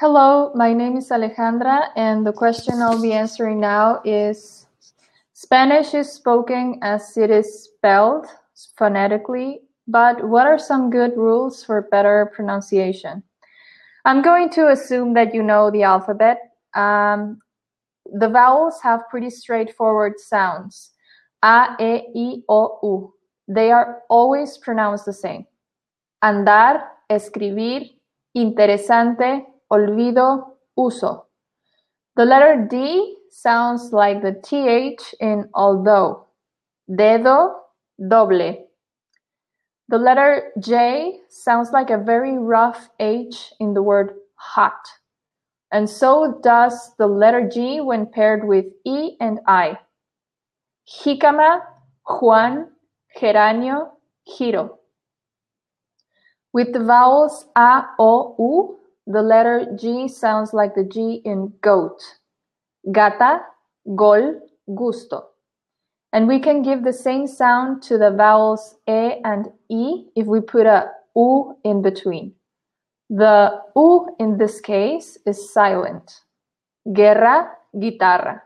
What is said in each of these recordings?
Hello, my name is Alejandra, and the question I'll be answering now is Spanish is spoken as it is spelled phonetically, but what are some good rules for better pronunciation? I'm going to assume that you know the alphabet. Um, the vowels have pretty straightforward sounds. A, E, I, O, U. They are always pronounced the same. Andar, escribir, interesante, olvido, uso. The letter D sounds like the TH in although. Dedo, doble. The letter J sounds like a very rough H in the word hot. And so does the letter G when paired with E and I. Jicama, Juan, geranio, giro. With the vowels A, O, U, the letter G sounds like the G in goat. Gata, gol, gusto. And we can give the same sound to the vowels E and E if we put a U in between. The U in this case is silent. Guerra, guitarra.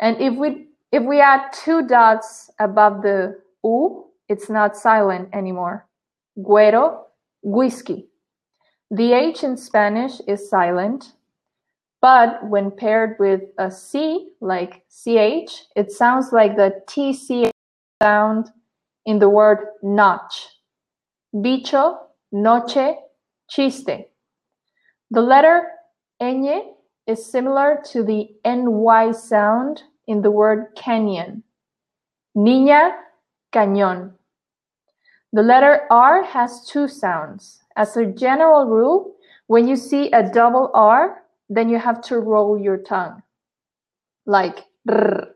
And if we if we add two dots above the U, it's not silent anymore. Güero, güisqui. The H in Spanish is silent, but when paired with a C, like CH, it sounds like the TCH sound in the word notch. Bicho, noche, chiste. The letter ñ is similar to the NY sound in the word canyon. Niña, cañón. The letter R has two sounds. As a general rule, when you see a double R, then you have to roll your tongue, like rrr.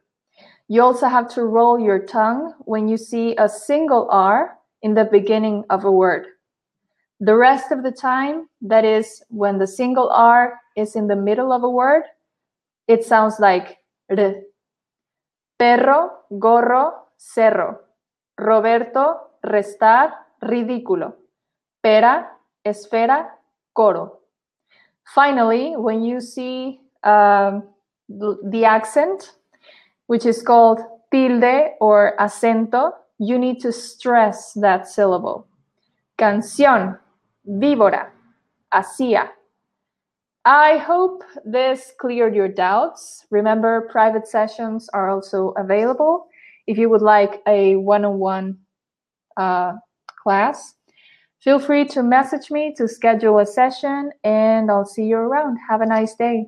You also have to roll your tongue when you see a single R in the beginning of a word. The rest of the time, that is, when the single R is in the middle of a word, it sounds like r. Perro, gorro, cerro. Roberto, restar, ridículo. Pera, esfera, coro. Finally, when you see um, the accent, which is called tilde or acento, you need to stress that syllable. Canción, víbora, hacía. I hope this cleared your doubts. Remember, private sessions are also available if you would like a one on one class. Feel free to message me to schedule a session, and I'll see you around. Have a nice day.